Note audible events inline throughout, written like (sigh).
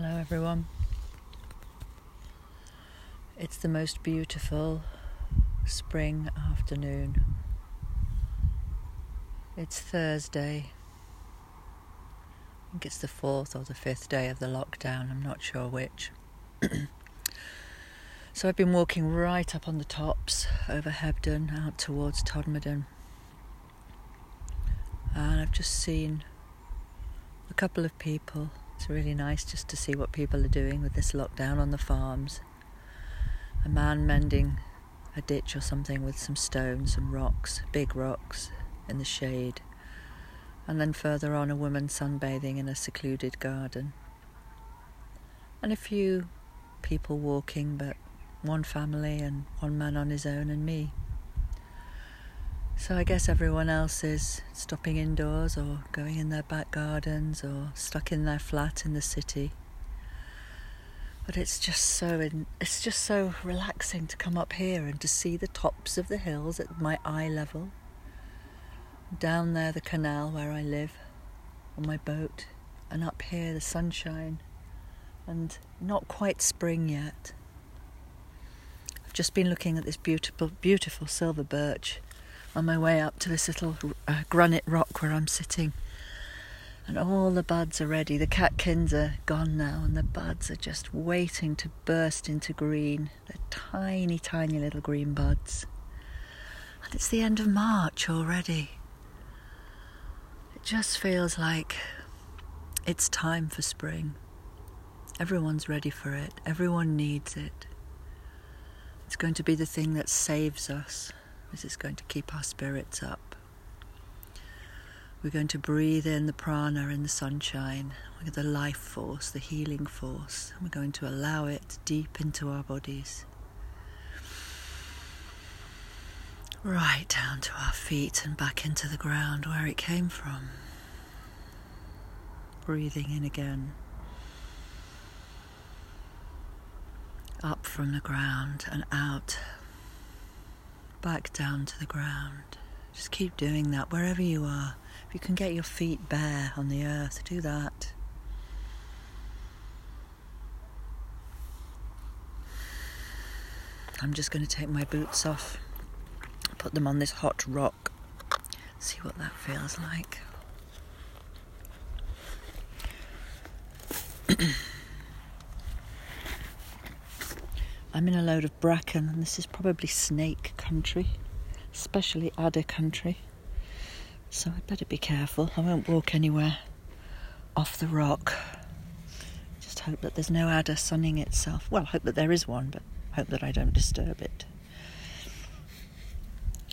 Hello, everyone. It's the most beautiful spring afternoon. It's Thursday. I think it's the fourth or the fifth day of the lockdown, I'm not sure which. (clears throat) so I've been walking right up on the tops over Hebden out towards Todmorden. And I've just seen a couple of people it's really nice just to see what people are doing with this lockdown on the farms. A man mending a ditch or something with some stones, some rocks, big rocks in the shade. And then further on, a woman sunbathing in a secluded garden. And a few people walking, but one family and one man on his own, and me. So I guess everyone else is stopping indoors or going in their back gardens or stuck in their flat in the city. But it's just so in, it's just so relaxing to come up here and to see the tops of the hills at my eye level. Down there the canal where I live on my boat and up here the sunshine and not quite spring yet. I've just been looking at this beautiful beautiful silver birch on my way up to this little uh, granite rock where I'm sitting. And all the buds are ready. The catkins are gone now, and the buds are just waiting to burst into green. They're tiny, tiny little green buds. And it's the end of March already. It just feels like it's time for spring. Everyone's ready for it, everyone needs it. It's going to be the thing that saves us. This is going to keep our spirits up. We're going to breathe in the prana in the sunshine, the life force, the healing force. We're going to allow it deep into our bodies. Right down to our feet and back into the ground where it came from. Breathing in again. Up from the ground and out back down to the ground. Just keep doing that wherever you are. If you can get your feet bare on the earth, do that. I'm just going to take my boots off, put them on this hot rock, see what that feels like. (clears throat) I'm in a load of bracken, and this is probably snake country, especially adder country. So I'd better be careful. I won't walk anywhere off the rock. Just hope that there's no adder sunning itself. Well, hope that there is one, but hope that I don't disturb it.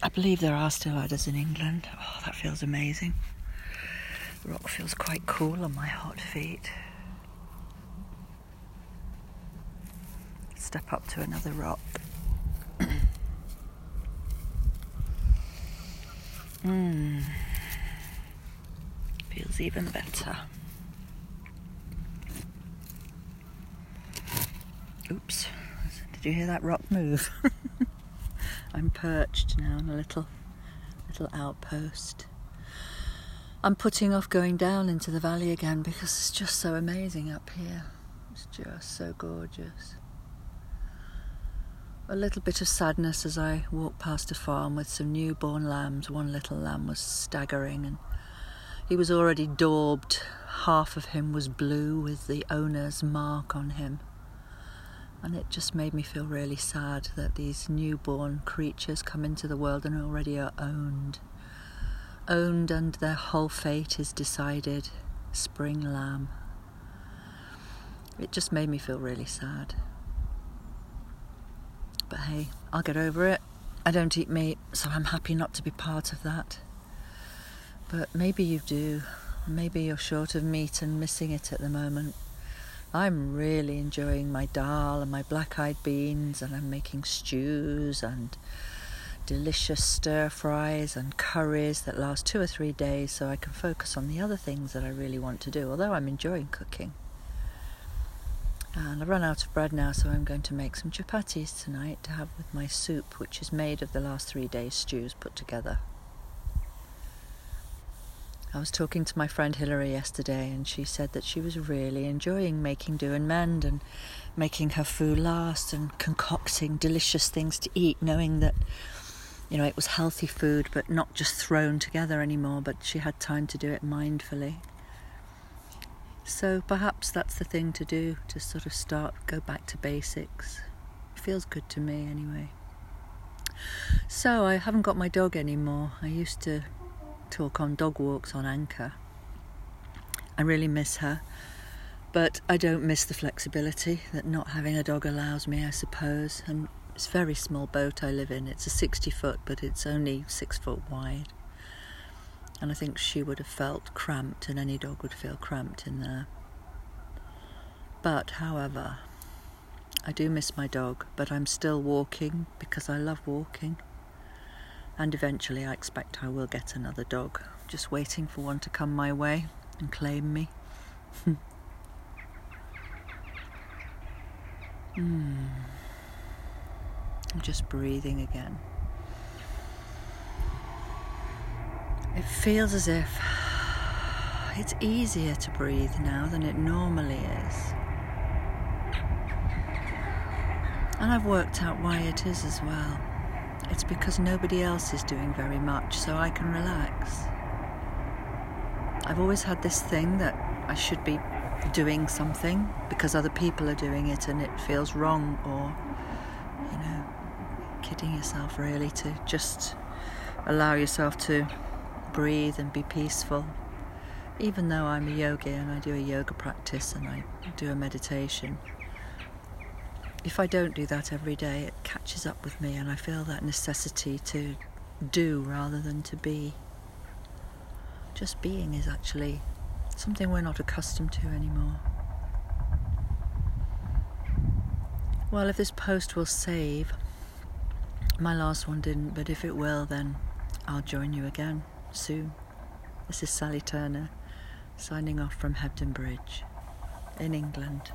I believe there are still adders in England. Oh, that feels amazing. The rock feels quite cool on my hot feet. Step up to another rock. Mmm. (clears throat) Feels even better. Oops. Did you hear that rock move? (laughs) I'm perched now on a little little outpost. I'm putting off going down into the valley again because it's just so amazing up here. It's just so gorgeous a little bit of sadness as I walked past a farm with some newborn lambs. One little lamb was staggering and he was already daubed. Half of him was blue with the owner's mark on him. And it just made me feel really sad that these newborn creatures come into the world and already are owned. Owned and their whole fate is decided. Spring lamb. It just made me feel really sad. But hey, I'll get over it. I don't eat meat, so I'm happy not to be part of that. But maybe you do. Maybe you're short of meat and missing it at the moment. I'm really enjoying my dal and my black eyed beans, and I'm making stews and delicious stir fries and curries that last two or three days so I can focus on the other things that I really want to do, although I'm enjoying cooking. And I've run out of bread now, so I'm going to make some chapatis tonight to have with my soup, which is made of the last three days' stews put together. I was talking to my friend Hilary yesterday, and she said that she was really enjoying making do and mend and making her food last and concocting delicious things to eat, knowing that you know it was healthy food but not just thrown together anymore, but she had time to do it mindfully. So perhaps that's the thing to do to sort of start, go back to basics. It feels good to me anyway. So I haven't got my dog anymore. I used to talk on dog walks on Anchor. I really miss her, but I don't miss the flexibility that not having a dog allows me, I suppose. And it's a very small boat I live in. It's a 60 foot, but it's only six foot wide. And I think she would have felt cramped, and any dog would feel cramped in there. But, however, I do miss my dog, but I'm still walking because I love walking. And eventually, I expect I will get another dog. Just waiting for one to come my way and claim me. (laughs) mm. I'm just breathing again. It feels as if it's easier to breathe now than it normally is. And I've worked out why it is as well. It's because nobody else is doing very much, so I can relax. I've always had this thing that I should be doing something because other people are doing it and it feels wrong, or, you know, kidding yourself really to just allow yourself to breathe and be peaceful. Even though I'm a yogi and I do a yoga practice and I do a meditation, if I don't do that every day, it catches up with me and I feel that necessity to do rather than to be. Just being is actually something we're not accustomed to anymore. Well, if this post will save, my last one didn't, but if it will, then I'll join you again soon. This is Sally Turner signing off from Hebden Bridge in England.